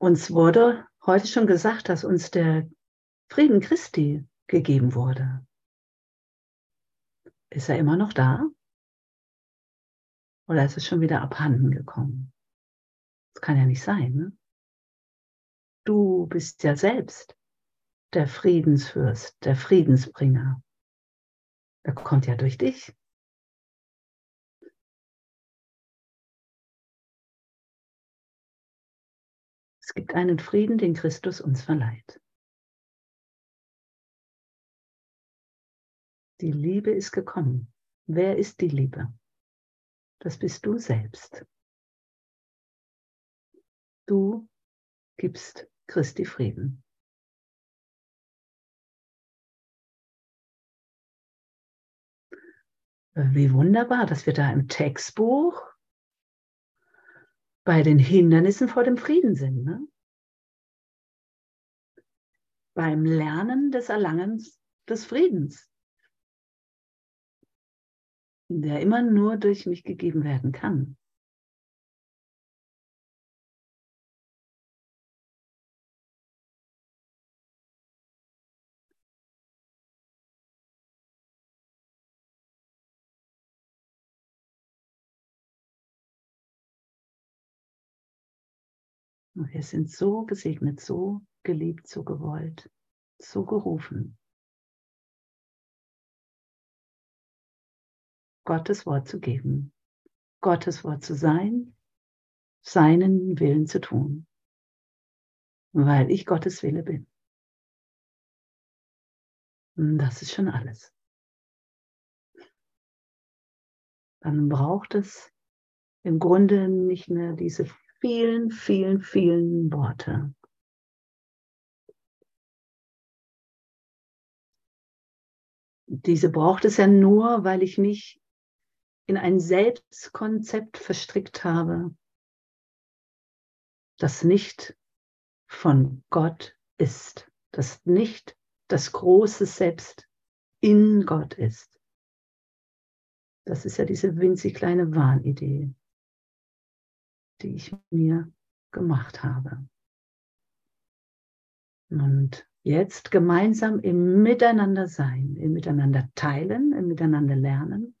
Uns wurde heute schon gesagt, dass uns der Frieden Christi gegeben wurde. Ist er immer noch da? Oder ist es schon wieder abhanden gekommen? Das kann ja nicht sein. Ne? Du bist ja selbst der Friedensfürst, der Friedensbringer. Er kommt ja durch dich. Es gibt einen Frieden, den Christus uns verleiht. Die Liebe ist gekommen. Wer ist die Liebe? Das bist du selbst. Du gibst Christi Frieden. Wie wunderbar, dass wir da im Textbuch bei den Hindernissen vor dem Frieden sind. Ne? Beim Lernen des Erlangens des Friedens, der immer nur durch mich gegeben werden kann. Und wir sind so gesegnet, so geliebt, so gewollt, so gerufen. Gottes Wort zu geben, Gottes Wort zu sein, seinen Willen zu tun, weil ich Gottes Wille bin. Und das ist schon alles. Dann braucht es im Grunde nicht mehr diese vielen, vielen, vielen Worte. Diese braucht es ja nur, weil ich mich in ein Selbstkonzept verstrickt habe, das nicht von Gott ist, das nicht das große Selbst in Gott ist. Das ist ja diese winzig kleine Wahnidee die ich mir gemacht habe. Und jetzt gemeinsam im Miteinander sein, im Miteinander teilen, im Miteinander lernen,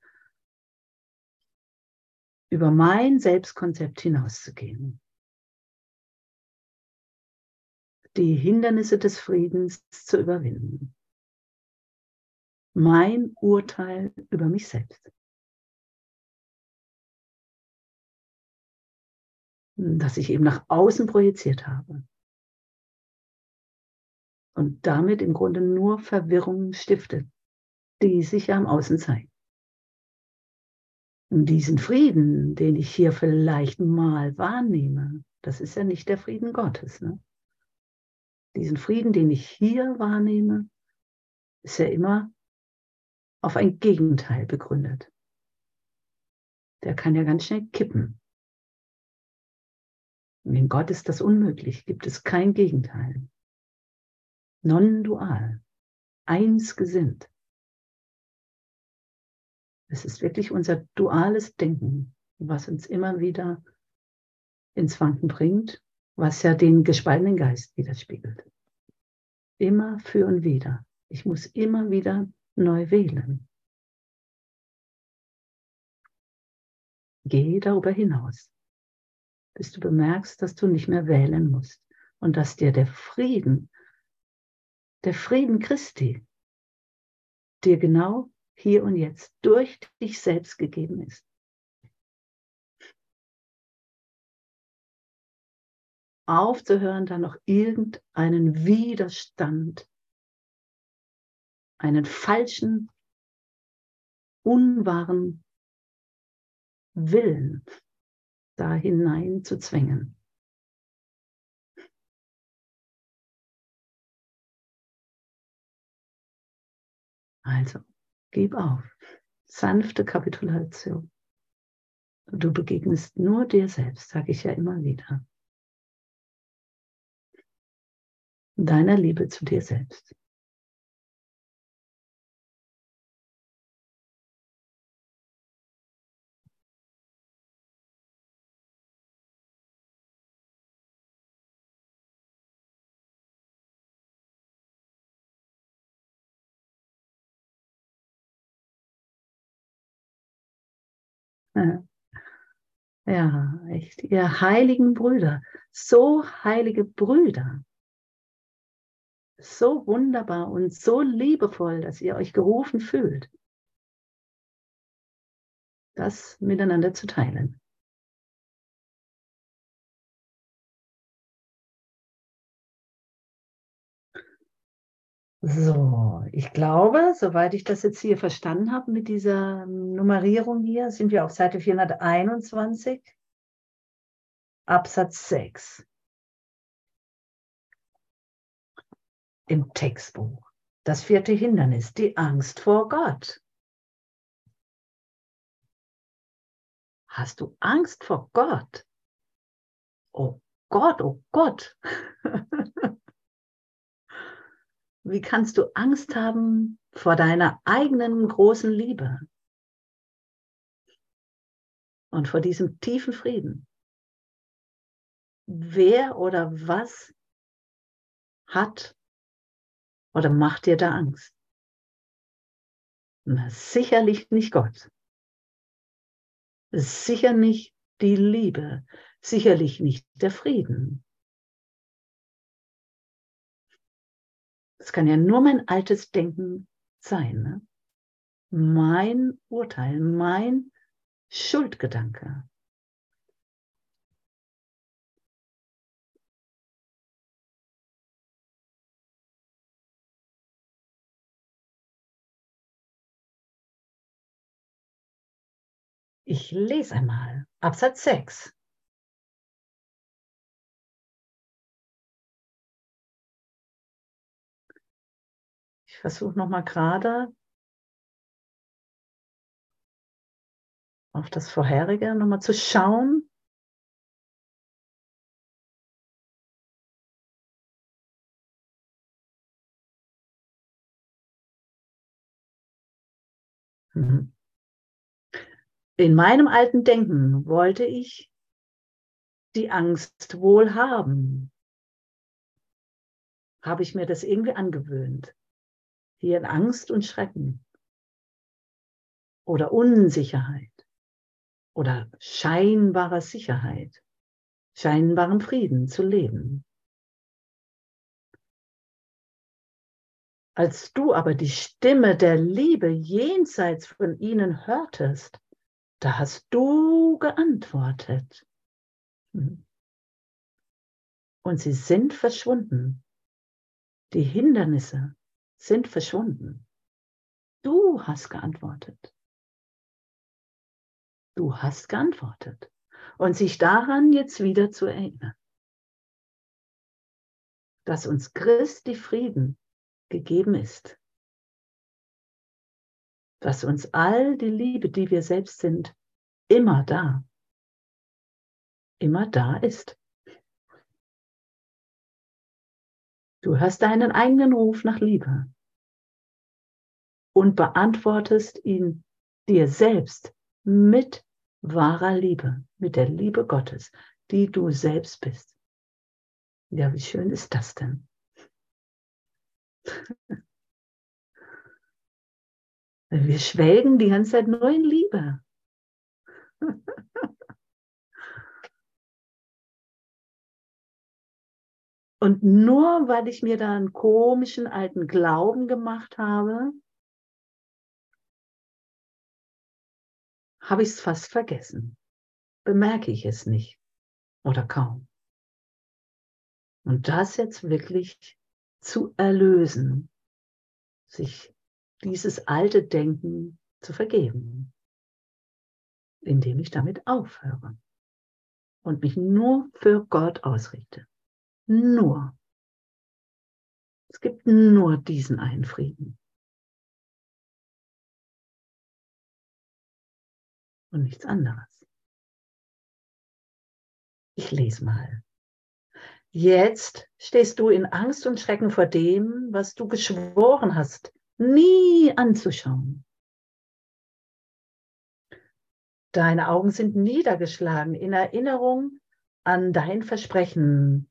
über mein Selbstkonzept hinauszugehen. Die Hindernisse des Friedens zu überwinden. Mein Urteil über mich selbst. Das ich eben nach außen projiziert habe. Und damit im Grunde nur Verwirrung stiftet, die sich ja am Außen zeigen. Und diesen Frieden, den ich hier vielleicht mal wahrnehme, das ist ja nicht der Frieden Gottes. Ne? Diesen Frieden, den ich hier wahrnehme, ist ja immer auf ein Gegenteil begründet. Der kann ja ganz schnell kippen. In Gott ist das unmöglich, gibt es kein Gegenteil. Non-dual, eins gesinnt. Es ist wirklich unser duales Denken, was uns immer wieder ins Wanken bringt, was ja den gespaltenen Geist widerspiegelt. Immer für und wieder. Ich muss immer wieder neu wählen. Gehe darüber hinaus bis du bemerkst, dass du nicht mehr wählen musst und dass dir der Frieden, der Frieden Christi, dir genau hier und jetzt durch dich selbst gegeben ist. Aufzuhören, da noch irgendeinen Widerstand, einen falschen, unwahren Willen da hinein zu zwängen. Also, gib auf. Sanfte Kapitulation. Du begegnest nur dir selbst, sage ich ja immer wieder. Deiner Liebe zu dir selbst. Ja, echt, ihr heiligen Brüder, so heilige Brüder, so wunderbar und so liebevoll, dass ihr euch gerufen fühlt, das miteinander zu teilen. So, ich glaube, soweit ich das jetzt hier verstanden habe mit dieser Nummerierung hier, sind wir auf Seite 421, Absatz 6 im Textbuch. Das vierte Hindernis, die Angst vor Gott. Hast du Angst vor Gott? Oh Gott, oh Gott. Wie kannst du Angst haben vor deiner eigenen großen Liebe und vor diesem tiefen Frieden? Wer oder was hat oder macht dir da Angst? Na, sicherlich nicht Gott. Sicher nicht die Liebe. Sicherlich nicht der Frieden. Es kann ja nur mein altes Denken sein. Ne? Mein Urteil, mein Schuldgedanke. Ich lese einmal Absatz 6. versuche nochmal gerade auf das vorherige nochmal zu schauen. Mhm. In meinem alten Denken wollte ich die Angst wohl haben. Habe ich mir das irgendwie angewöhnt hier in Angst und Schrecken oder Unsicherheit oder scheinbarer Sicherheit, scheinbarem Frieden zu leben. Als du aber die Stimme der Liebe jenseits von ihnen hörtest, da hast du geantwortet. Hm. Und sie sind verschwunden. Die Hindernisse, sind verschwunden. Du hast geantwortet. Du hast geantwortet. Und sich daran jetzt wieder zu erinnern, dass uns Christi Frieden gegeben ist. Dass uns all die Liebe, die wir selbst sind, immer da, immer da ist. Du hörst deinen eigenen Ruf nach Liebe und beantwortest ihn dir selbst mit wahrer Liebe, mit der Liebe Gottes, die du selbst bist. Ja, wie schön ist das denn? Wir schwelgen die ganze Zeit nur in Liebe. Und nur weil ich mir da einen komischen alten Glauben gemacht habe, habe ich es fast vergessen. Bemerke ich es nicht oder kaum. Und das jetzt wirklich zu erlösen, sich dieses alte Denken zu vergeben, indem ich damit aufhöre und mich nur für Gott ausrichte. Nur. Es gibt nur diesen einen Frieden. Und nichts anderes. Ich lese mal. Jetzt stehst du in Angst und Schrecken vor dem, was du geschworen hast, nie anzuschauen. Deine Augen sind niedergeschlagen in Erinnerung an dein Versprechen,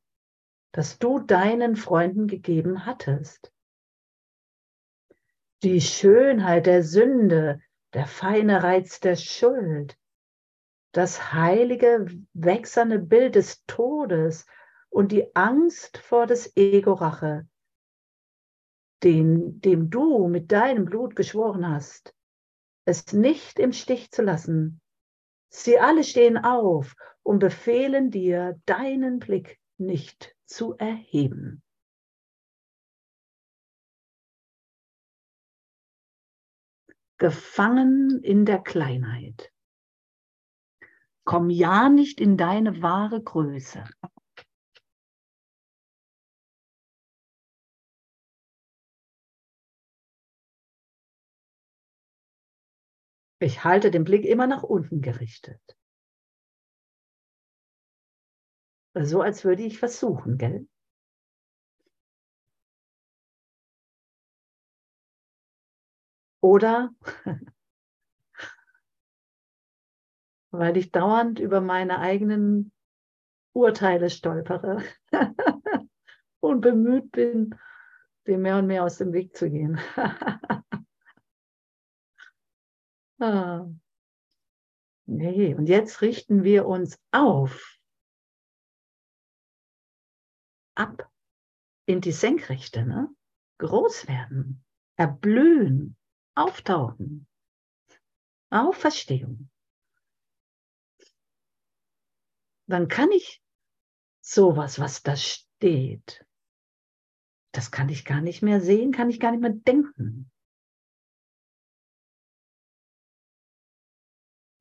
das du deinen Freunden gegeben hattest. Die Schönheit der Sünde, der feine Reiz der Schuld, das heilige, wechselnde Bild des Todes und die Angst vor des Ego-Rache, dem du mit deinem Blut geschworen hast, es nicht im Stich zu lassen. Sie alle stehen auf und befehlen dir, deinen Blick nicht zu erheben. Gefangen in der Kleinheit. Komm ja nicht in deine wahre Größe. Ich halte den Blick immer nach unten gerichtet. So als würde ich versuchen, gell? Oder weil ich dauernd über meine eigenen Urteile stolpere und bemüht bin, dem mehr und mehr aus dem Weg zu gehen. ah. Nee, und jetzt richten wir uns auf, ab in die Senkrechte, ne? groß werden, erblühen, auftauchen, Auferstehung. Dann kann ich sowas, was da steht, das kann ich gar nicht mehr sehen, kann ich gar nicht mehr denken.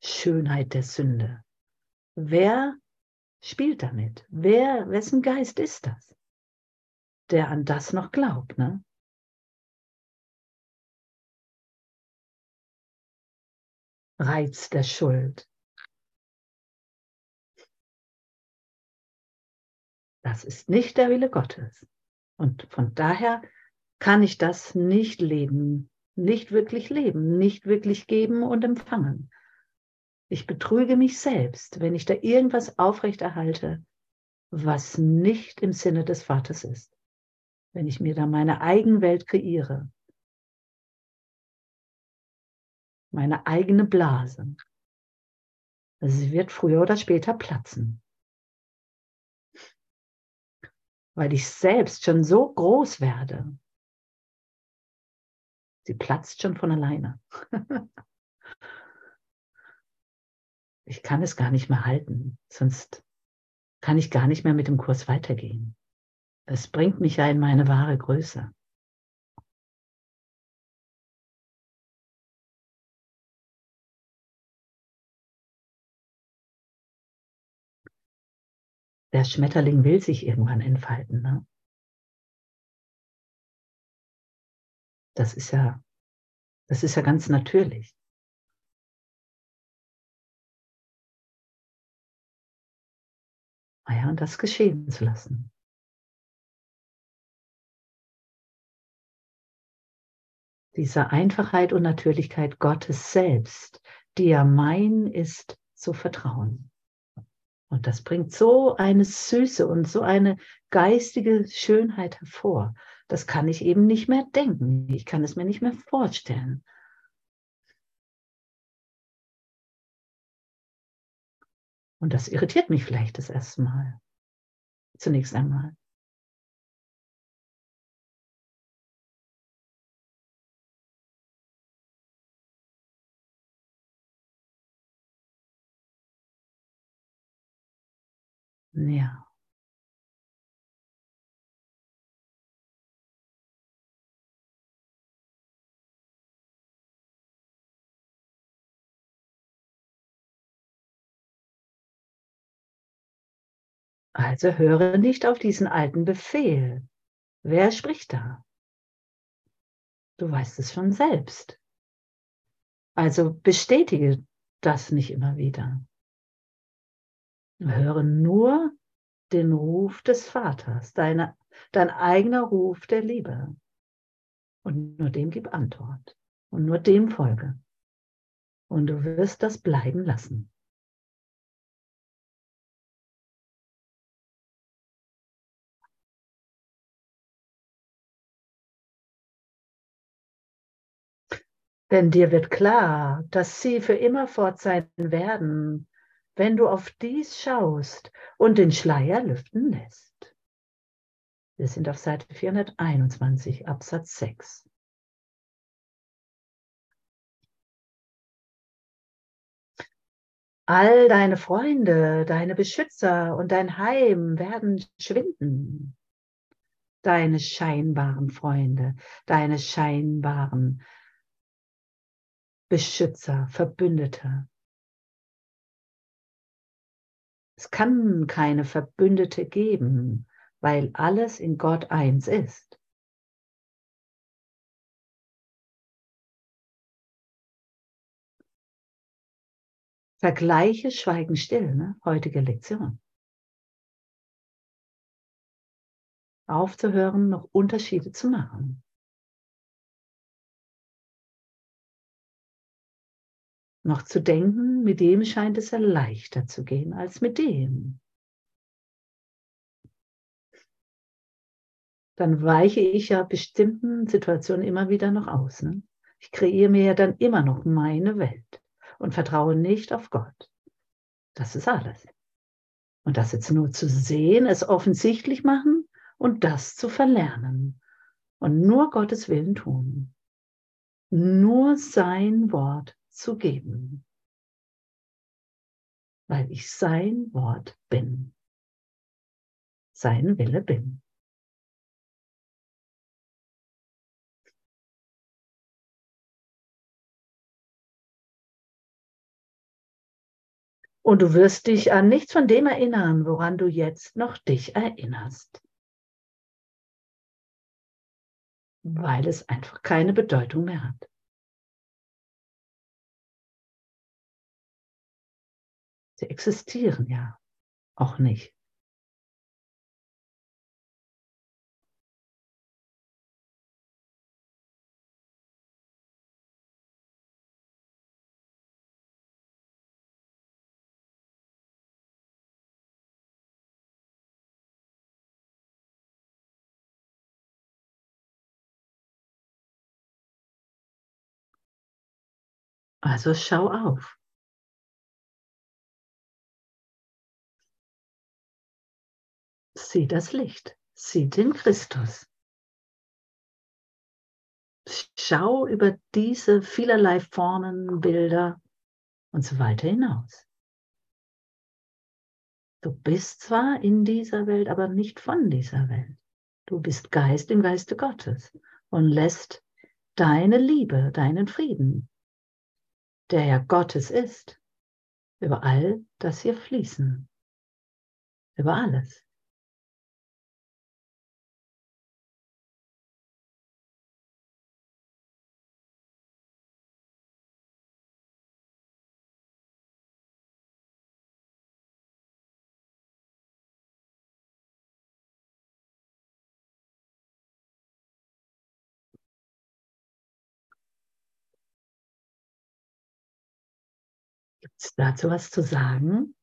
Schönheit der Sünde. Wer spielt damit? Wer, wessen Geist ist das, der an das noch glaubt? Ne? Reiz der Schuld. Das ist nicht der Wille Gottes. Und von daher kann ich das nicht leben, nicht wirklich leben, nicht wirklich geben und empfangen. Ich betrüge mich selbst, wenn ich da irgendwas aufrechterhalte, was nicht im Sinne des Vaters ist. Wenn ich mir da meine Eigenwelt kreiere, meine eigene Blase. Sie wird früher oder später platzen. Weil ich selbst schon so groß werde. Sie platzt schon von alleine. ich kann es gar nicht mehr halten, sonst kann ich gar nicht mehr mit dem Kurs weitergehen. Es bringt mich ja in meine wahre Größe. Der Schmetterling will sich irgendwann entfalten. Ne? Das ist ja, das ist ja ganz natürlich. Ah und das geschehen zu lassen. Diese Einfachheit und Natürlichkeit Gottes selbst, die ja mein ist, zu vertrauen. Und das bringt so eine Süße und so eine geistige Schönheit hervor. Das kann ich eben nicht mehr denken. Ich kann es mir nicht mehr vorstellen. Und das irritiert mich vielleicht das erste Mal. Zunächst einmal. Ja. Also höre nicht auf diesen alten Befehl. Wer spricht da? Du weißt es schon selbst. Also bestätige das nicht immer wieder. Höre nur den Ruf des Vaters, deine, dein eigener Ruf der Liebe. Und nur dem gib Antwort. Und nur dem folge. Und du wirst das bleiben lassen. Denn dir wird klar, dass sie für immer fort sein werden, wenn du auf dies schaust und den Schleier lüften lässt. Wir sind auf Seite 421, Absatz 6. All deine Freunde, deine Beschützer und dein Heim werden schwinden. Deine scheinbaren Freunde, deine scheinbaren Beschützer, Verbündete. Es kann keine Verbündete geben, weil alles in Gott eins ist. Vergleiche schweigen still, ne? heutige Lektion. Aufzuhören, noch Unterschiede zu machen. Noch zu denken, mit dem scheint es ja leichter zu gehen als mit dem. Dann weiche ich ja bestimmten Situationen immer wieder noch aus. Ne? Ich kreiere mir ja dann immer noch meine Welt und vertraue nicht auf Gott. Das ist alles. Und das jetzt nur zu sehen, es offensichtlich machen und das zu verlernen und nur Gottes Willen tun. Nur sein Wort zu geben, weil ich sein Wort bin, sein Wille bin. Und du wirst dich an nichts von dem erinnern, woran du jetzt noch dich erinnerst. Weil es einfach keine Bedeutung mehr hat. Sie existieren ja auch nicht. Also schau auf. Sieh das Licht, sieh den Christus. Schau über diese vielerlei Formen, Bilder und so weiter hinaus. Du bist zwar in dieser Welt, aber nicht von dieser Welt. Du bist Geist im Geiste Gottes und lässt deine Liebe, deinen Frieden, der ja Gottes ist, über all das hier fließen. Über alles. Dazu was zu sagen?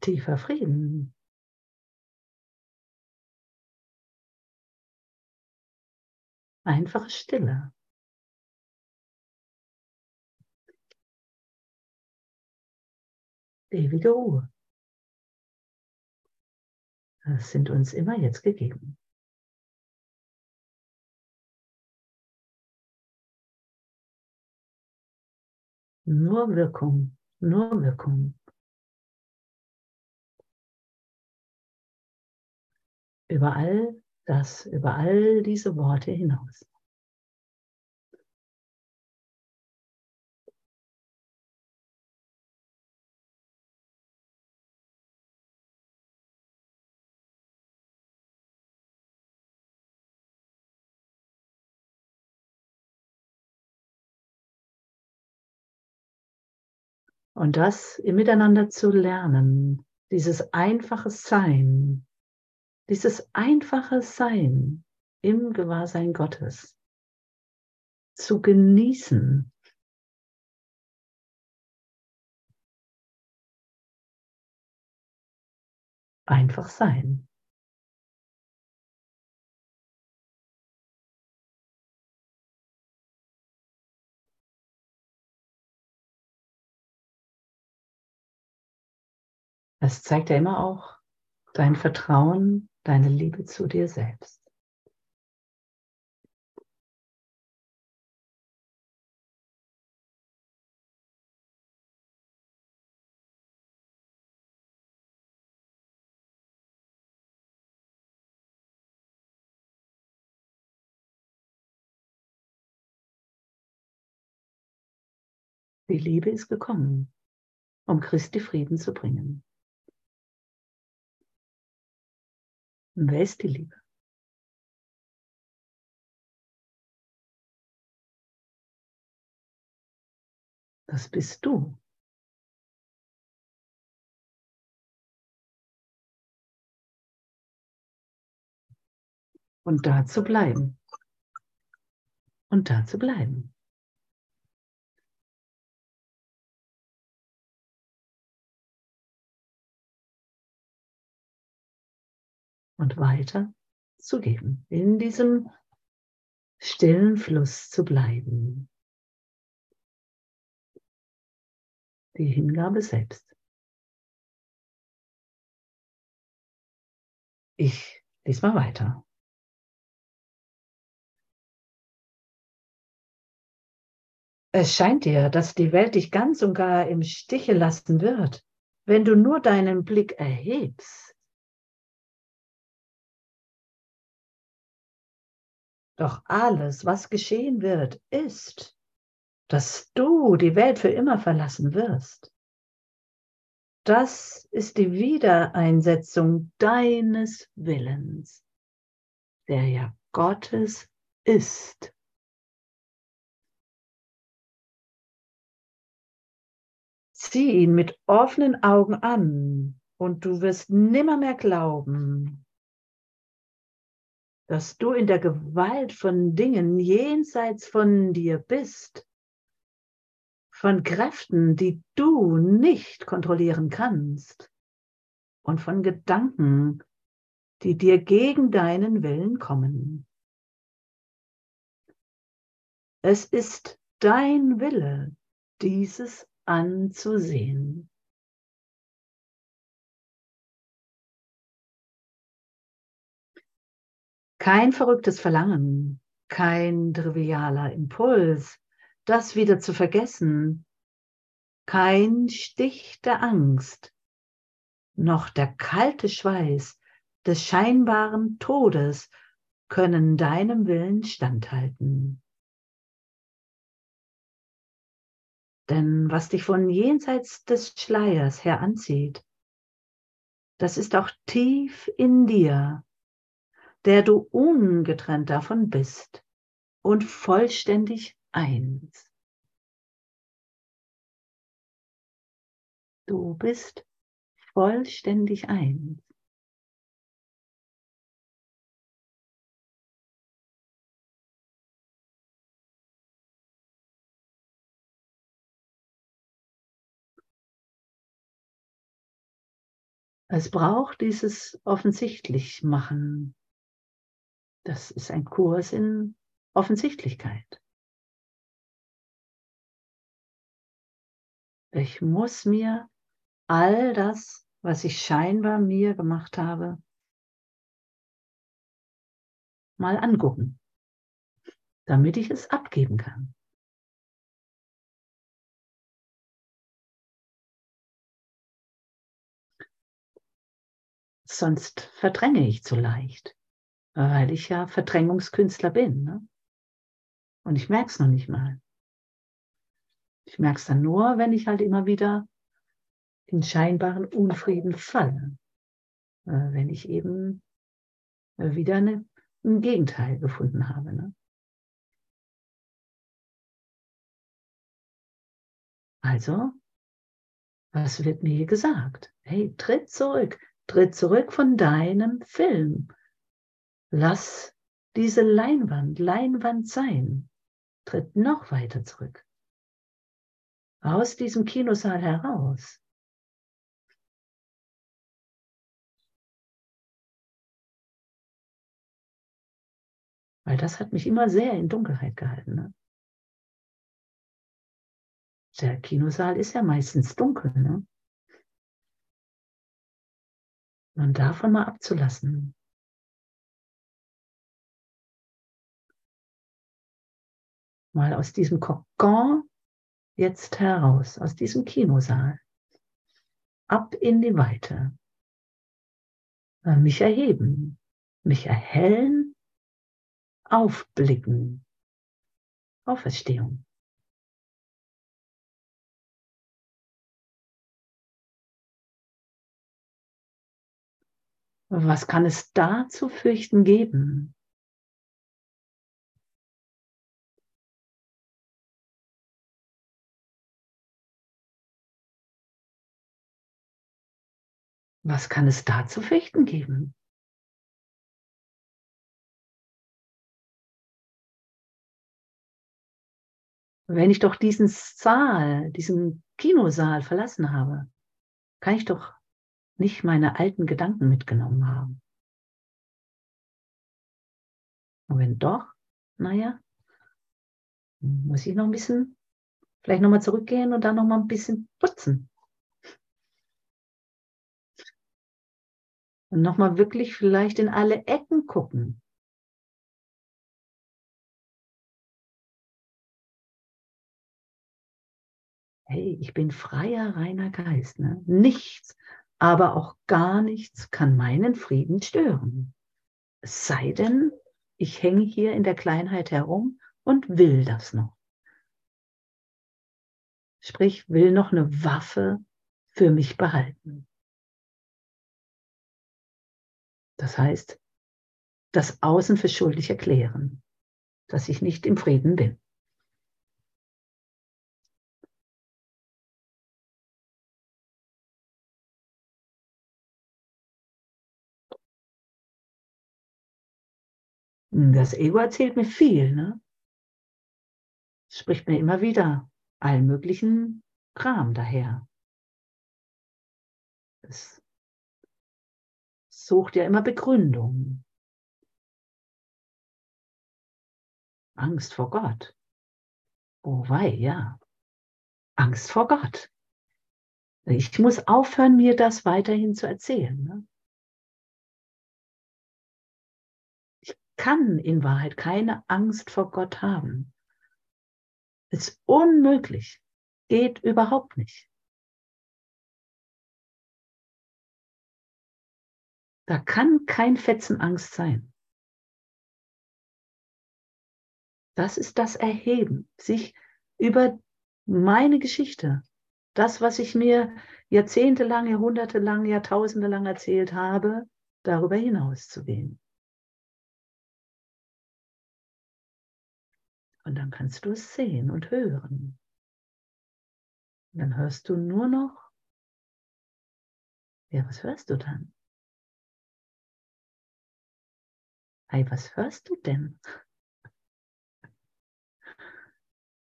Tiefer Frieden. Einfache Stille. Ewige Ruhe. Das sind uns immer jetzt gegeben. Nur Wirkung, nur Wirkung. über all das, über all diese Worte hinaus. Und das im Miteinander zu lernen, dieses einfache Sein, dieses einfache Sein im Gewahrsein Gottes zu genießen. Einfach sein. Es zeigt ja immer auch dein Vertrauen, deine Liebe zu dir selbst. Die Liebe ist gekommen, um Christi Frieden zu bringen. Und wer ist die Liebe? Das bist du. Und da zu bleiben. Und da zu bleiben. Und weiter zu geben, in diesem stillen Fluss zu bleiben. Die Hingabe selbst. Ich lese mal weiter. Es scheint dir, dass die Welt dich ganz und gar im Stiche lassen wird, wenn du nur deinen Blick erhebst Doch alles, was geschehen wird, ist, dass du die Welt für immer verlassen wirst. Das ist die Wiedereinsetzung deines Willens, der ja Gottes ist. Sieh ihn mit offenen Augen an und du wirst nimmermehr glauben, dass du in der Gewalt von Dingen jenseits von dir bist, von Kräften, die du nicht kontrollieren kannst und von Gedanken, die dir gegen deinen Willen kommen. Es ist dein Wille, dieses anzusehen. Kein verrücktes Verlangen, kein trivialer Impuls, das wieder zu vergessen, kein Stich der Angst, noch der kalte Schweiß des scheinbaren Todes können deinem Willen standhalten. Denn was dich von jenseits des Schleiers her anzieht, das ist auch tief in dir der du ungetrennt davon bist und vollständig eins. Du bist vollständig eins. Es braucht dieses offensichtlich machen, das ist ein Kurs in Offensichtlichkeit. Ich muss mir all das, was ich scheinbar mir gemacht habe, mal angucken, damit ich es abgeben kann. Sonst verdränge ich zu leicht weil ich ja Verdrängungskünstler bin. Ne? Und ich merke es noch nicht mal. Ich merke es dann nur, wenn ich halt immer wieder in scheinbaren Unfrieden falle. Äh, wenn ich eben äh, wieder eine, ein Gegenteil gefunden habe. Ne? Also Was wird mir hier gesagt? Hey, tritt zurück, tritt zurück von deinem Film. Lass diese Leinwand Leinwand sein. Tritt noch weiter zurück. Aus diesem Kinosaal heraus. Weil das hat mich immer sehr in Dunkelheit gehalten. Ne? Der Kinosaal ist ja meistens dunkel. Ne? Und davon mal abzulassen. Mal aus diesem Kokon jetzt heraus, aus diesem Kinosaal. Ab in die Weite. Mich erheben, mich erhellen, aufblicken. Auferstehung. Was kann es da zu fürchten geben? Was kann es da zu fürchten geben? Wenn ich doch diesen Saal, diesen Kinosaal verlassen habe, kann ich doch nicht meine alten Gedanken mitgenommen haben. Und wenn doch, naja, muss ich noch ein bisschen, vielleicht nochmal zurückgehen und dann nochmal ein bisschen putzen. Und nochmal wirklich vielleicht in alle Ecken gucken. Hey, ich bin freier, reiner Geist. Ne? Nichts aber auch gar nichts kann meinen Frieden stören. Es sei denn, ich hänge hier in der Kleinheit herum und will das noch. Sprich, will noch eine Waffe für mich behalten. Das heißt, das Außen für schuldig erklären, dass ich nicht im Frieden bin. Das Ego erzählt mir viel, ne? Spricht mir immer wieder allen möglichen Kram daher. Es sucht ja immer Begründung. Angst vor Gott. Oh wei, ja. Angst vor Gott. Ich muss aufhören, mir das weiterhin zu erzählen. Ne? kann in Wahrheit keine Angst vor Gott haben. Ist unmöglich. Geht überhaupt nicht. Da kann kein Fetzen Angst sein. Das ist das Erheben, sich über meine Geschichte, das, was ich mir jahrzehntelang, jahrhundertelang, jahrtausendelang erzählt habe, darüber hinaus zu gehen. Und dann kannst du es sehen und hören. Und dann hörst du nur noch, ja, was hörst du dann? Hey, was hörst du denn?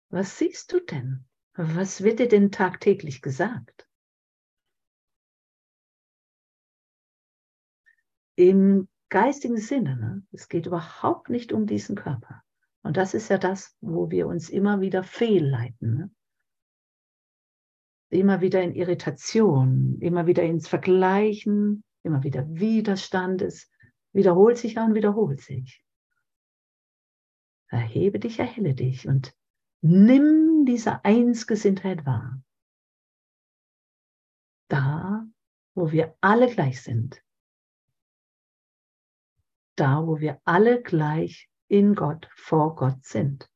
Was siehst du denn? Was wird dir denn tagtäglich gesagt? Im geistigen Sinne, ne? es geht überhaupt nicht um diesen Körper. Und das ist ja das, wo wir uns immer wieder fehlleiten. Ne? Immer wieder in Irritation, immer wieder ins Vergleichen, immer wieder Widerstand. Es wiederholt sich und wiederholt sich. Erhebe dich, erhelle dich und nimm diese Einsgesinntheit wahr. Da, wo wir alle gleich sind. Da, wo wir alle gleich in Gott, vor Gott sind.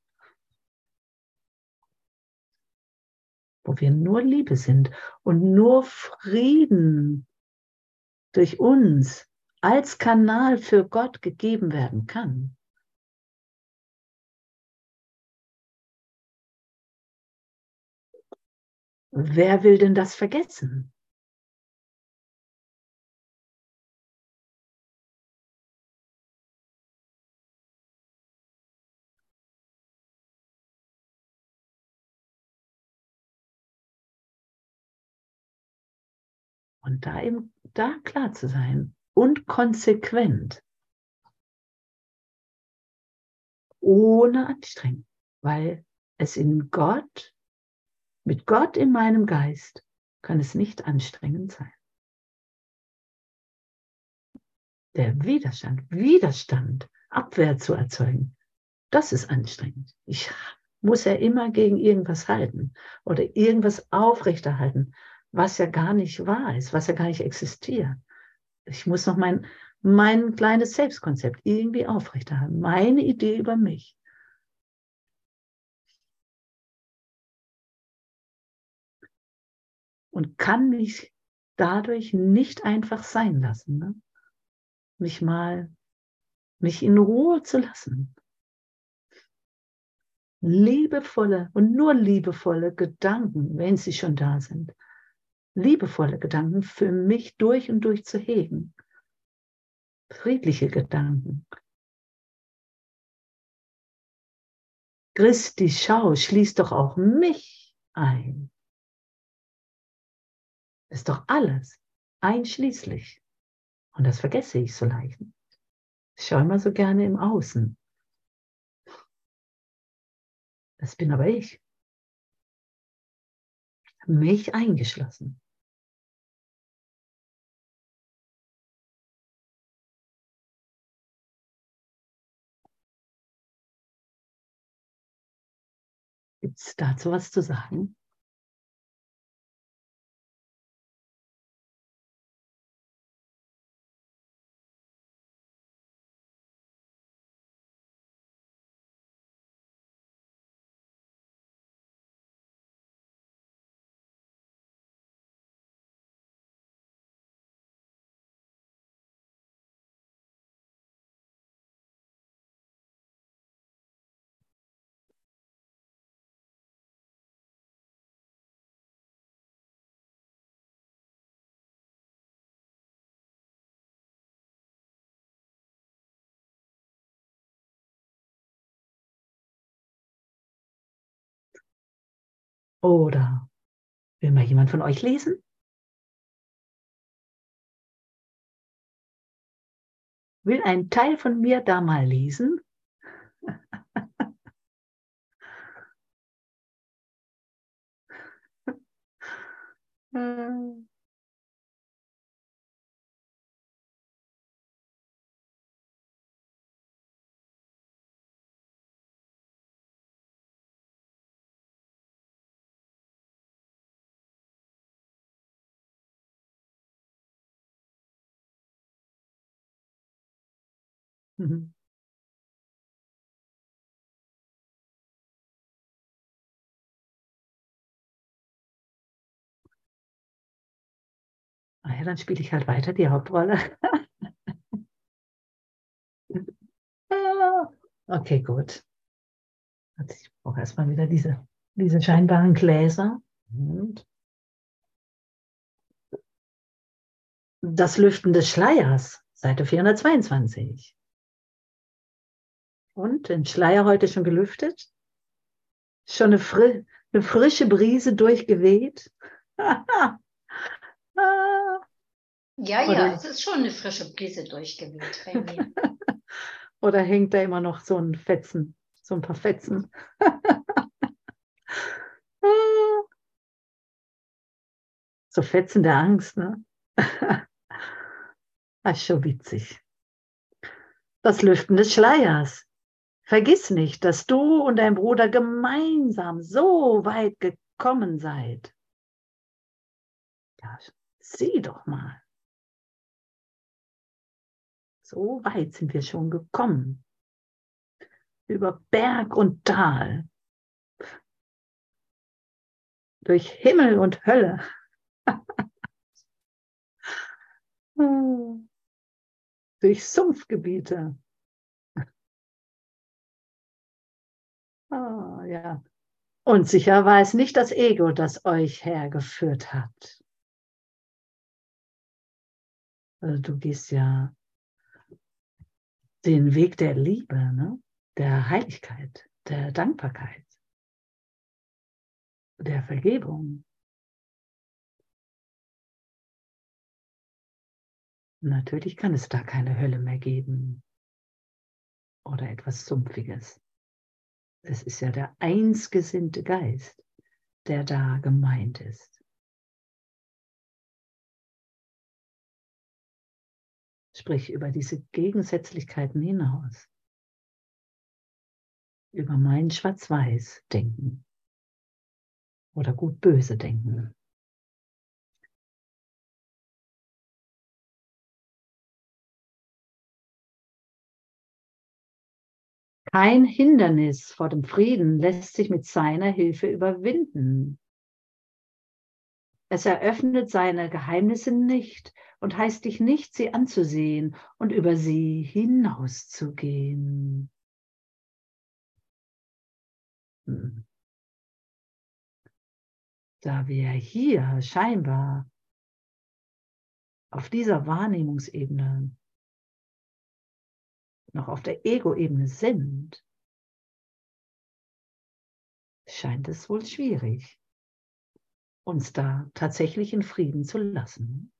Wo wir nur Liebe sind und nur Frieden durch uns als Kanal für Gott gegeben werden kann. Wer will denn das vergessen? Und da eben, da klar zu sein und konsequent. Ohne Anstrengung, weil es in Gott, mit Gott in meinem Geist, kann es nicht anstrengend sein. Der Widerstand, Widerstand, Abwehr zu erzeugen, das ist anstrengend. Ich muss ja immer gegen irgendwas halten oder irgendwas aufrechterhalten was ja gar nicht wahr ist, was ja gar nicht existiert. Ich muss noch mein, mein kleines Selbstkonzept irgendwie aufrechterhalten, meine Idee über mich. Und kann mich dadurch nicht einfach sein lassen. Ne? Mich mal, mich in Ruhe zu lassen. Liebevolle und nur liebevolle Gedanken, wenn sie schon da sind, liebevolle Gedanken für mich durch und durch zu hegen. Friedliche Gedanken. Christi Schau schließt doch auch mich ein. Ist doch alles einschließlich. Und das vergesse ich so leicht. Ich schaue immer so gerne im Außen. Das bin aber ich. Mich eingeschlossen. Dazu was zu sagen? Oder will mal jemand von euch lesen? Will ein Teil von mir da mal lesen? Mhm. Ah ja, dann spiele ich halt weiter die Hauptrolle. okay, gut. Ich brauche erstmal wieder diese, diese scheinbaren Gläser. Und das Lüften des Schleiers, Seite 422. Und den Schleier heute schon gelüftet? Schon eine, fri eine frische Brise durchgeweht? Ja, Oder ja, es ist schon eine frische Brise durchgeweht bei mir. Oder hängt da immer noch so ein Fetzen, so ein paar Fetzen? so Fetzen der Angst, ne? Das ist schon witzig. Das Lüften des Schleiers. Vergiss nicht, dass du und dein Bruder gemeinsam so weit gekommen seid. Ja, sieh doch mal. So weit sind wir schon gekommen. Über Berg und Tal. Durch Himmel und Hölle. Durch Sumpfgebiete. Ah, ja. Und sicher war es nicht das Ego, das euch hergeführt hat. Also du gehst ja den Weg der Liebe, ne? der Heiligkeit, der Dankbarkeit, der Vergebung. Natürlich kann es da keine Hölle mehr geben oder etwas Sumpfiges. Es ist ja der einsgesinnte Geist, der da gemeint ist. Sprich über diese Gegensätzlichkeiten hinaus. Über mein Schwarz-Weiß-Denken oder gut-böse Denken. Kein Hindernis vor dem Frieden lässt sich mit seiner Hilfe überwinden. Es eröffnet seine Geheimnisse nicht und heißt dich nicht, sie anzusehen und über sie hinauszugehen. Hm. Da wir hier scheinbar auf dieser Wahrnehmungsebene noch auf der Ego-Ebene sind, scheint es wohl schwierig, uns da tatsächlich in Frieden zu lassen.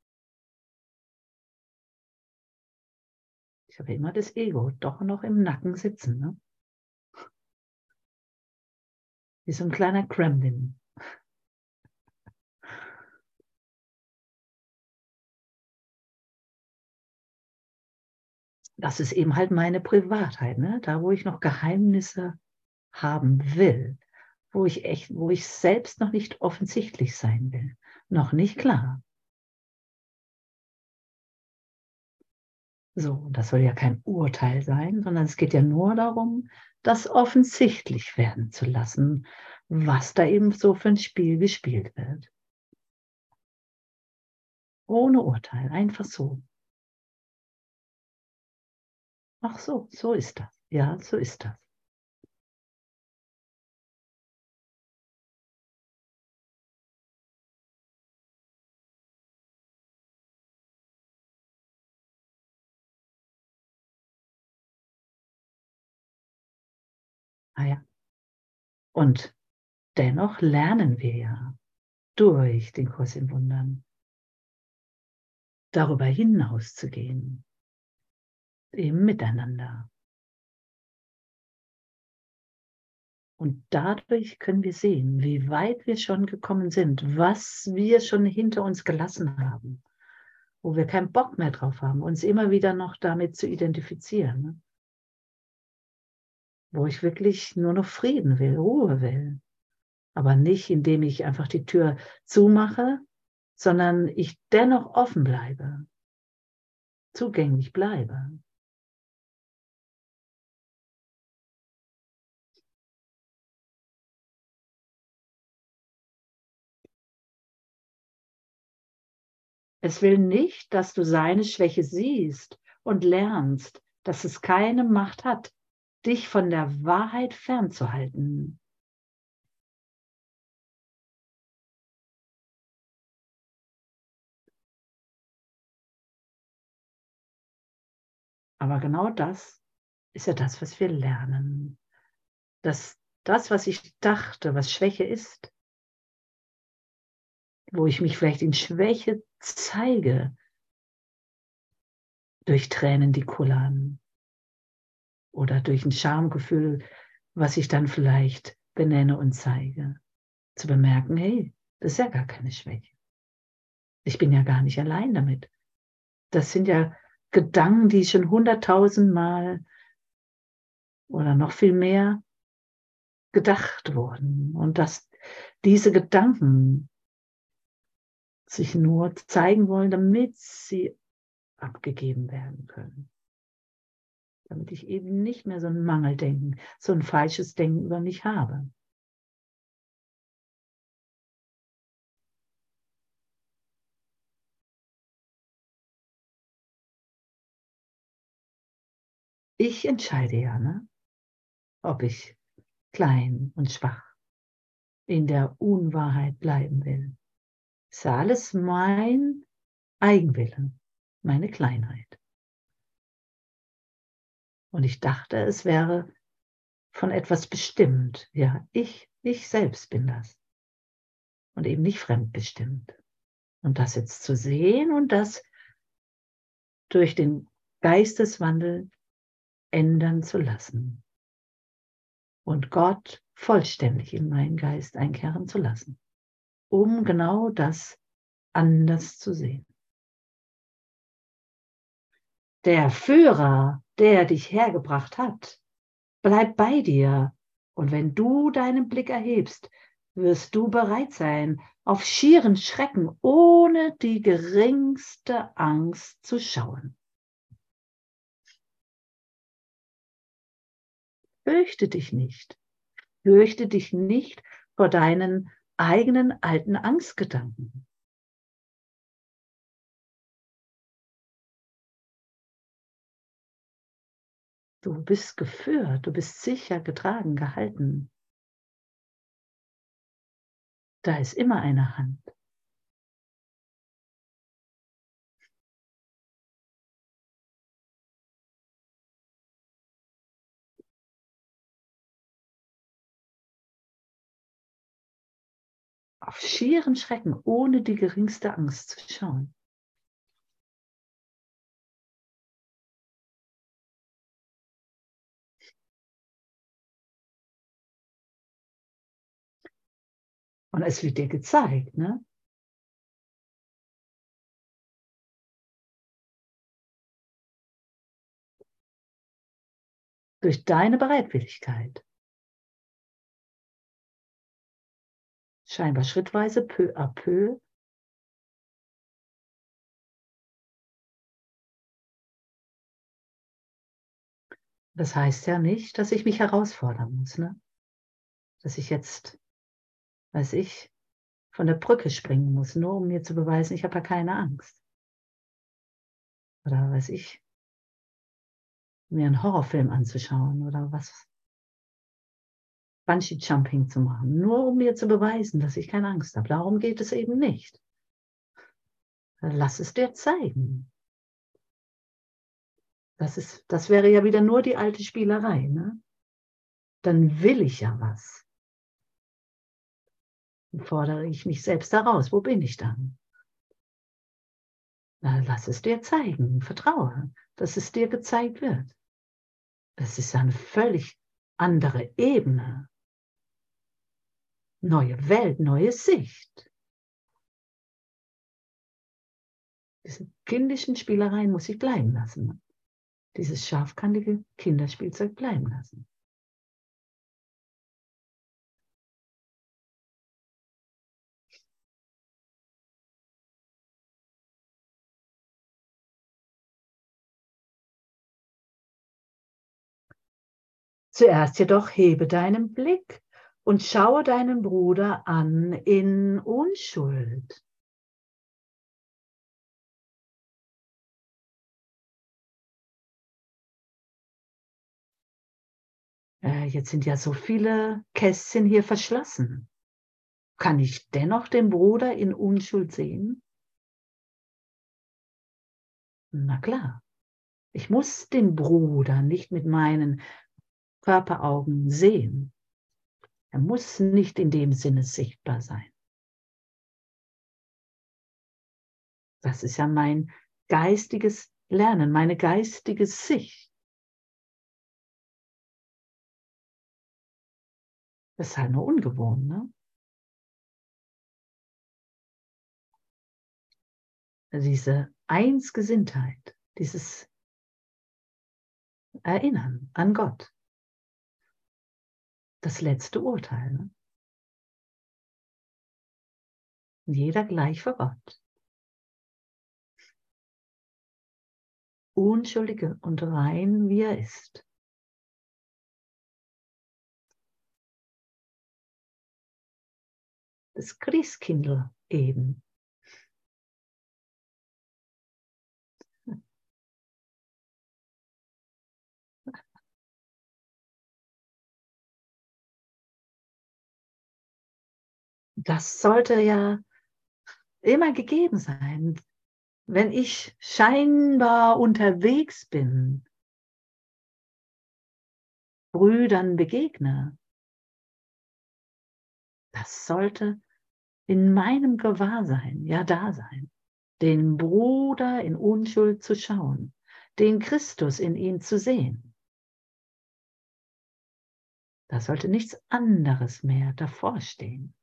Ich habe immer das Ego doch noch im Nacken sitzen. Ne? Wie so ein kleiner Kremlin. Das ist eben halt meine Privatheit, ne? da wo ich noch Geheimnisse haben will, wo ich echt, wo ich selbst noch nicht offensichtlich sein will, noch nicht klar. So, das soll ja kein Urteil sein, sondern es geht ja nur darum, das offensichtlich werden zu lassen, was da eben so für ein Spiel gespielt wird. Ohne Urteil, einfach so. Ach so, so ist das. Ja, so ist das. Ah ja. Und dennoch lernen wir ja durch den Kurs in Wundern darüber hinaus zu gehen im Miteinander. Und dadurch können wir sehen, wie weit wir schon gekommen sind, was wir schon hinter uns gelassen haben, wo wir keinen Bock mehr drauf haben, uns immer wieder noch damit zu identifizieren. Ne? Wo ich wirklich nur noch Frieden will, Ruhe will. Aber nicht, indem ich einfach die Tür zumache, sondern ich dennoch offen bleibe, zugänglich bleibe. Es will nicht, dass du seine Schwäche siehst und lernst, dass es keine Macht hat, dich von der Wahrheit fernzuhalten. Aber genau das ist ja das, was wir lernen. Dass das, was ich dachte, was Schwäche ist, wo ich mich vielleicht in Schwäche zeige, durch Tränen, die kullern oder durch ein Schamgefühl, was ich dann vielleicht benenne und zeige, zu bemerken, hey, das ist ja gar keine Schwäche. Ich bin ja gar nicht allein damit. Das sind ja Gedanken, die schon hunderttausendmal oder noch viel mehr gedacht wurden. Und dass diese Gedanken sich nur zeigen wollen, damit sie abgegeben werden können. Damit ich eben nicht mehr so ein Mangeldenken, so ein falsches Denken über mich habe. Ich entscheide ja, ne? ob ich klein und schwach in der Unwahrheit bleiben will. Ist alles mein Eigenwille, meine Kleinheit. Und ich dachte, es wäre von etwas bestimmt. Ja, ich, ich selbst bin das. Und eben nicht fremdbestimmt. Und das jetzt zu sehen und das durch den Geisteswandel ändern zu lassen. Und Gott vollständig in meinen Geist einkehren zu lassen, um genau das anders zu sehen. Der Führer, der dich hergebracht hat, bleibt bei dir. Und wenn du deinen Blick erhebst, wirst du bereit sein, auf schieren Schrecken ohne die geringste Angst zu schauen. Fürchte dich nicht. Fürchte dich nicht vor deinen eigenen alten Angstgedanken. Du bist geführt, du bist sicher getragen, gehalten. Da ist immer eine Hand. Auf schieren Schrecken, ohne die geringste Angst zu schauen. Und es wird dir gezeigt, ne? Durch deine Bereitwilligkeit. Scheinbar schrittweise, peu à peu. Das heißt ja nicht, dass ich mich herausfordern muss, ne? Dass ich jetzt weiß ich, von der Brücke springen muss, nur um mir zu beweisen, ich habe ja keine Angst. Oder weiß ich, mir einen Horrorfilm anzuschauen oder was. Bungee Jumping zu machen, nur um mir zu beweisen, dass ich keine Angst habe. Darum geht es eben nicht. Lass es dir zeigen. Das, ist, das wäre ja wieder nur die alte Spielerei. Ne? Dann will ich ja was fordere ich mich selbst heraus. Wo bin ich dann? Na, lass es dir zeigen. Vertraue, dass es dir gezeigt wird. Das ist eine völlig andere Ebene. Neue Welt, neue Sicht. Diese kindischen Spielereien muss ich bleiben lassen. Dieses scharfkantige Kinderspielzeug bleiben lassen. Zuerst jedoch hebe deinen Blick und schaue deinen Bruder an in Unschuld. Äh, jetzt sind ja so viele Kästchen hier verschlossen. Kann ich dennoch den Bruder in Unschuld sehen? Na klar, ich muss den Bruder nicht mit meinen Körperaugen sehen. Er muss nicht in dem Sinne sichtbar sein. Das ist ja mein geistiges Lernen, meine geistige Sicht. Das ist halt nur ungewohnt, ne? Diese Einsgesinntheit, dieses Erinnern an Gott das letzte Urteil. Ne? Jeder gleich vor Gott. Unschuldige und rein, wie er ist. Das Christkindl eben. Das sollte ja immer gegeben sein. Wenn ich scheinbar unterwegs bin, Brüdern begegne, das sollte in meinem Gewahrsein ja da sein, den Bruder in Unschuld zu schauen, den Christus in ihm zu sehen. Da sollte nichts anderes mehr davor stehen.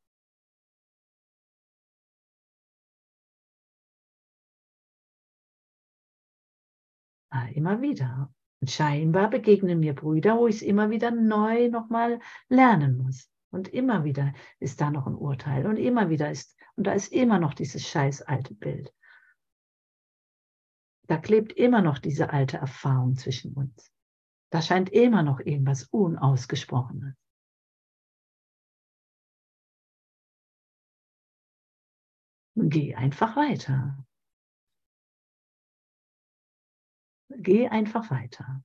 Immer wieder. Und scheinbar begegnen mir Brüder, wo ich es immer wieder neu nochmal lernen muss. Und immer wieder ist da noch ein Urteil und immer wieder ist, und da ist immer noch dieses scheiß alte Bild. Da klebt immer noch diese alte Erfahrung zwischen uns. Da scheint immer noch irgendwas Unausgesprochenes. Geh einfach weiter. Geh einfach weiter.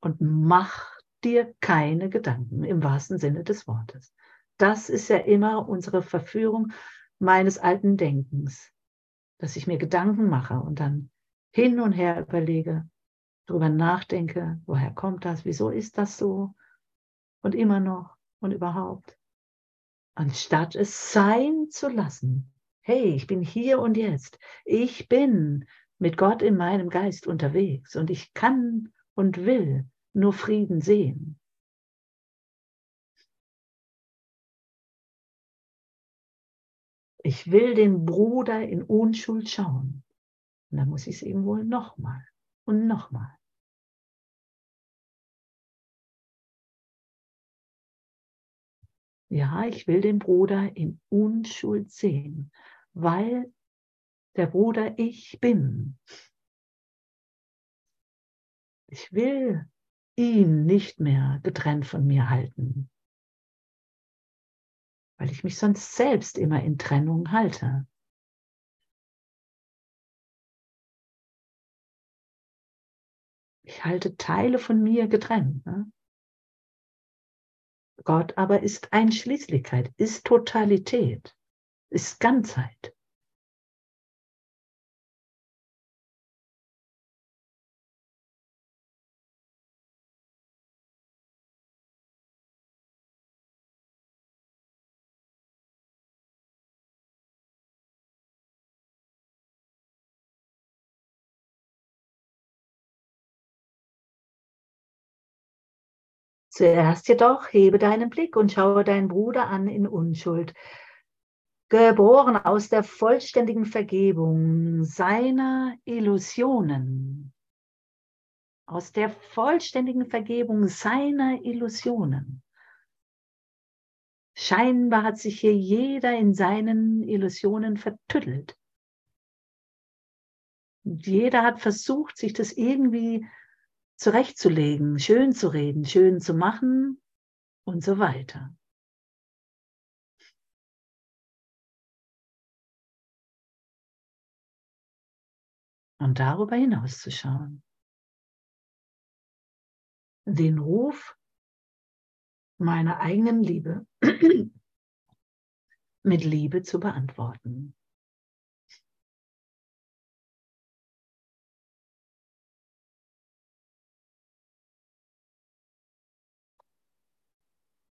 Und mach dir keine Gedanken im wahrsten Sinne des Wortes. Das ist ja immer unsere Verführung meines alten Denkens, dass ich mir Gedanken mache und dann hin und her überlege, darüber nachdenke, woher kommt das, wieso ist das so und immer noch und überhaupt, anstatt es sein zu lassen. Hey, ich bin hier und jetzt. Ich bin mit Gott in meinem Geist unterwegs und ich kann und will nur Frieden sehen. Ich will den Bruder in Unschuld schauen. Und dann muss ich es eben wohl nochmal und nochmal. Ja, ich will den Bruder in Unschuld sehen, weil der Bruder ich bin. Ich will ihn nicht mehr getrennt von mir halten, weil ich mich sonst selbst immer in Trennung halte. Ich halte Teile von mir getrennt. Ne? Gott aber ist Einschließlichkeit, ist Totalität, ist Ganzheit. Zuerst jedoch hebe deinen Blick und schaue deinen Bruder an in Unschuld, geboren aus der vollständigen Vergebung seiner Illusionen, aus der vollständigen Vergebung seiner Illusionen. Scheinbar hat sich hier jeder in seinen Illusionen vertüttelt. Jeder hat versucht, sich das irgendwie zurechtzulegen, schön zu reden, schön zu machen und so weiter. Und darüber hinaus zu schauen. Den Ruf meiner eigenen Liebe mit Liebe zu beantworten.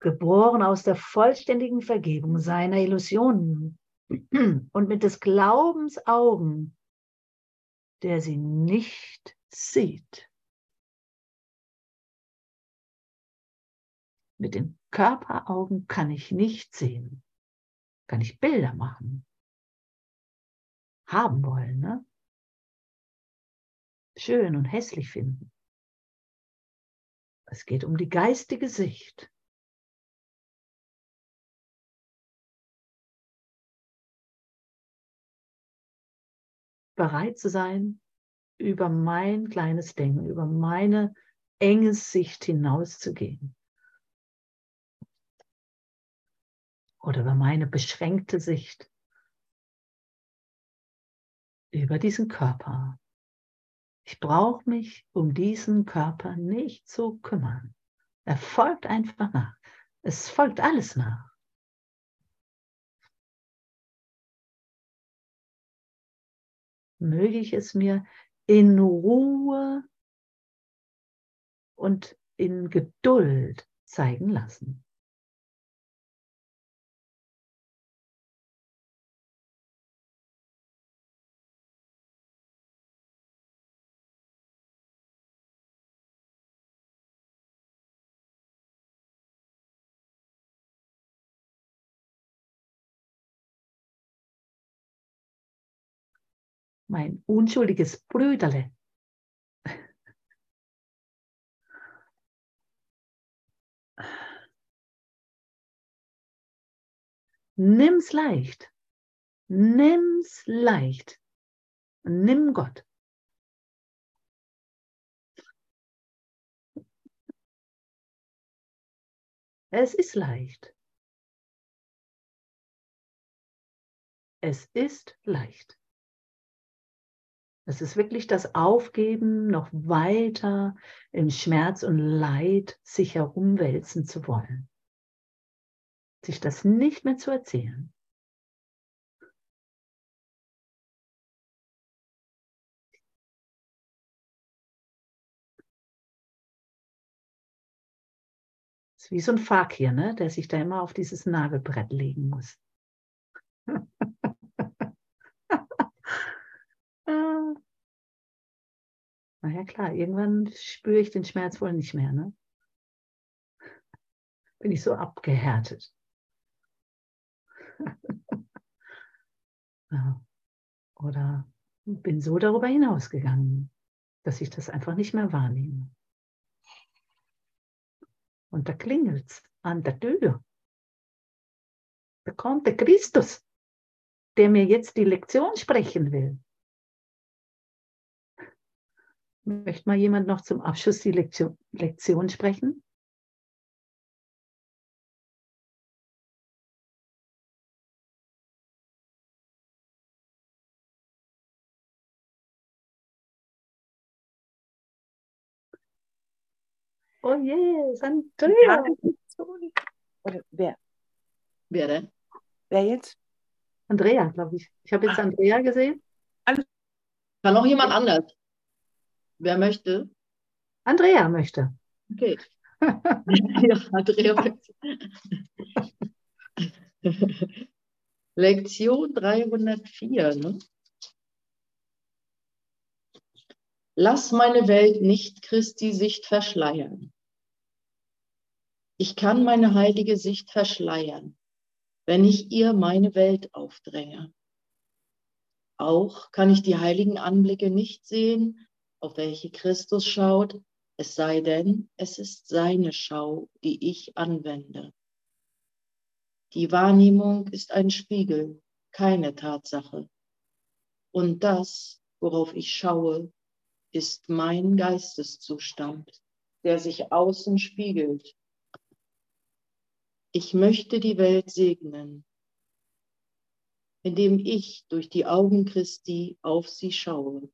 geboren aus der vollständigen Vergebung seiner Illusionen und mit des Glaubens Augen, der sie nicht sieht. Mit den Körperaugen kann ich nicht sehen, kann ich Bilder machen, haben wollen, ne? schön und hässlich finden. Es geht um die geistige Sicht. Bereit zu sein, über mein kleines Denken, über meine enge Sicht hinauszugehen. Oder über meine beschränkte Sicht. Über diesen Körper. Ich brauche mich um diesen Körper nicht zu kümmern. Er folgt einfach nach. Es folgt alles nach. Möge ich es mir in Ruhe und in Geduld zeigen lassen. Mein unschuldiges Brüderle. Nimm's leicht. Nimm's leicht. Nimm Gott. Es ist leicht. Es ist leicht. Es ist wirklich das Aufgeben, noch weiter im Schmerz und Leid sich herumwälzen zu wollen. Sich das nicht mehr zu erzählen. Ist wie so ein Fakir, ne? der sich da immer auf dieses Nagelbrett legen muss. Na ja, klar, irgendwann spüre ich den Schmerz wohl nicht mehr. Ne? Bin ich so abgehärtet. Oder bin so darüber hinausgegangen, dass ich das einfach nicht mehr wahrnehme. Und da klingelt es an der Tür. Da kommt der Christus, der mir jetzt die Lektion sprechen will. Möchte mal jemand noch zum Abschluss die Lektion, Lektion sprechen? Oh yes, Andrea. Oder wer? Wer denn? Wer jetzt? Andrea, glaube ich. Ich habe jetzt Andrea gesehen. Kann auch jemand anders. Wer möchte? Andrea möchte. Okay. ja, Andrea möchte. Lektion 304. Ne? Lass meine Welt nicht Christi Sicht verschleiern. Ich kann meine heilige Sicht verschleiern, wenn ich ihr meine Welt aufdränge. Auch kann ich die heiligen Anblicke nicht sehen, auf welche Christus schaut, es sei denn, es ist seine Schau, die ich anwende. Die Wahrnehmung ist ein Spiegel, keine Tatsache. Und das, worauf ich schaue, ist mein Geisteszustand, der sich außen spiegelt. Ich möchte die Welt segnen, indem ich durch die Augen Christi auf sie schaue.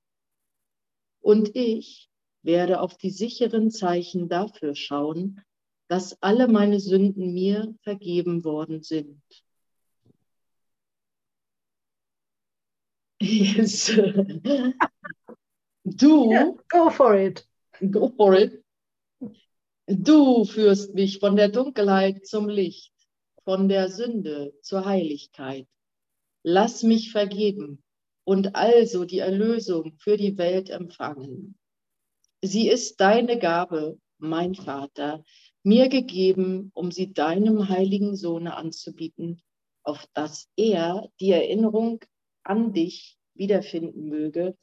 Und ich werde auf die sicheren Zeichen dafür schauen, dass alle meine Sünden mir vergeben worden sind. Yes. Du, yeah, go for it. Go for it. Du führst mich von der Dunkelheit zum Licht, von der Sünde zur Heiligkeit. Lass mich vergeben und also die Erlösung für die Welt empfangen. Sie ist deine Gabe, mein Vater, mir gegeben, um sie deinem heiligen Sohne anzubieten, auf dass er die Erinnerung an dich wiederfinden möge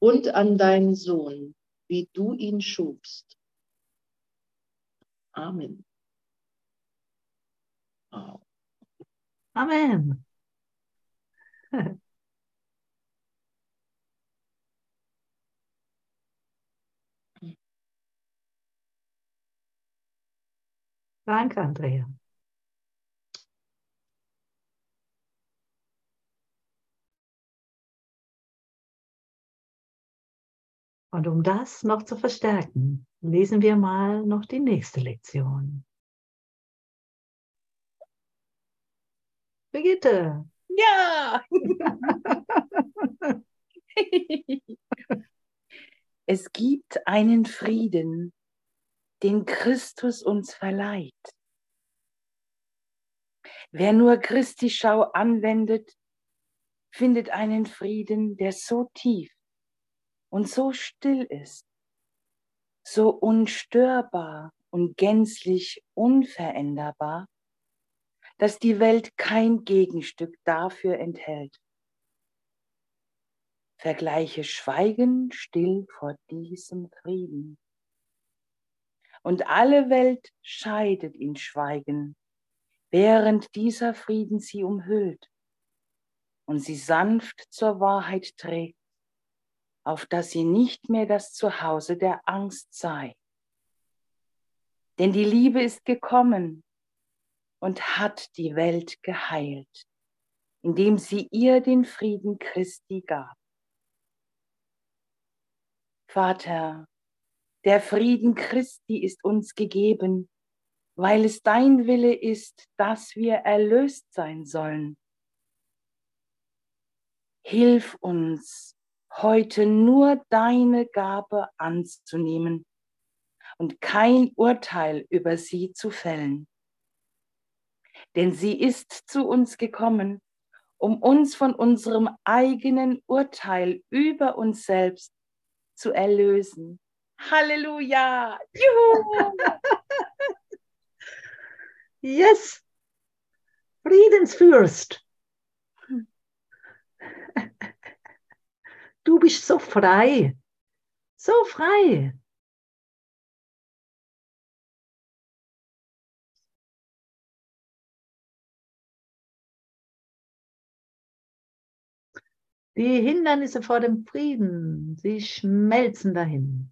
und an deinen Sohn, wie du ihn schufst. Amen. Amen. Danke, Andrea. Und um das noch zu verstärken, lesen wir mal noch die nächste Lektion. Brigitte. Ja! es gibt einen Frieden, den Christus uns verleiht. Wer nur Christi Schau anwendet, findet einen Frieden, der so tief und so still ist, so unstörbar und gänzlich unveränderbar, dass die Welt kein Gegenstück dafür enthält. Vergleiche Schweigen still vor diesem Frieden. Und alle Welt scheidet in Schweigen, während dieser Frieden sie umhüllt und sie sanft zur Wahrheit trägt, auf dass sie nicht mehr das Zuhause der Angst sei. Denn die Liebe ist gekommen und hat die Welt geheilt, indem sie ihr den Frieden Christi gab. Vater, der Frieden Christi ist uns gegeben, weil es dein Wille ist, dass wir erlöst sein sollen. Hilf uns, heute nur deine Gabe anzunehmen und kein Urteil über sie zu fällen denn sie ist zu uns gekommen, um uns von unserem eigenen Urteil über uns selbst zu erlösen. Halleluja! Juhu! yes! Friedensfürst! Du bist so frei, so frei. Die Hindernisse vor dem Frieden, sie schmelzen dahin.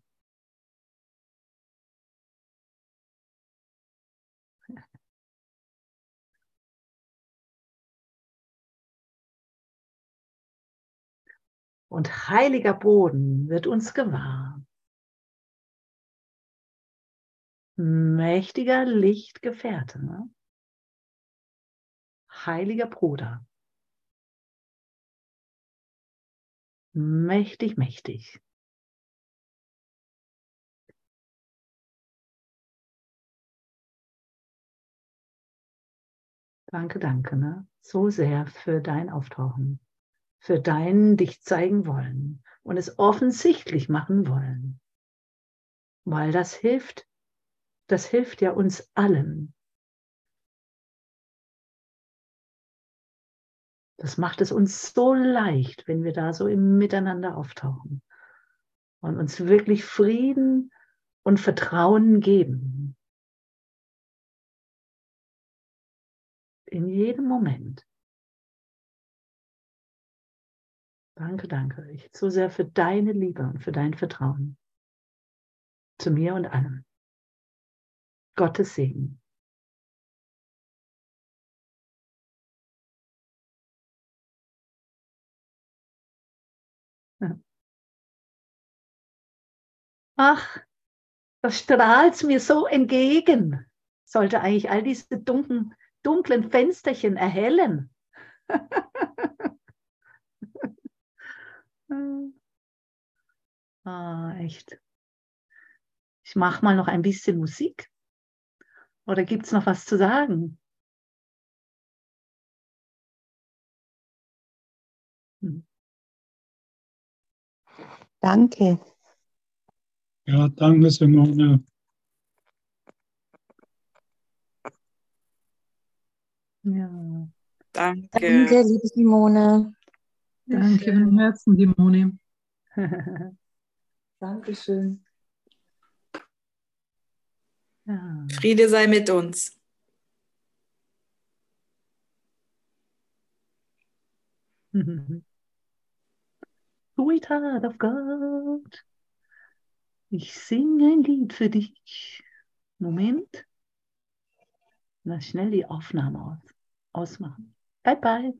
Und heiliger Boden wird uns gewahr. Mächtiger Lichtgefährte. Ne? Heiliger Bruder. Mächtig, mächtig. Danke, danke, ne? So sehr für dein Auftauchen, für dein dich zeigen wollen und es offensichtlich machen wollen. Weil das hilft, das hilft ja uns allen, Das macht es uns so leicht, wenn wir da so im Miteinander auftauchen und uns wirklich Frieden und Vertrauen geben. In jedem Moment. Danke, danke. Ich so sehr für deine Liebe und für dein Vertrauen zu mir und allem. Gottes Segen. Ach, das strahlt mir so entgegen. Sollte eigentlich all diese dunklen, dunklen Fensterchen erhellen. ah, echt. Ich mache mal noch ein bisschen Musik. Oder gibt es noch was zu sagen? Hm. Danke. Ja, danke, Simone. Ja. Danke. Danke, liebe Simone. Danke von Herzen, Simone. Dankeschön. ja. Friede sei mit uns. Sweetheart of God. Ich singe ein Lied für dich. Moment. Lass schnell die Aufnahme aus ausmachen. Bye bye.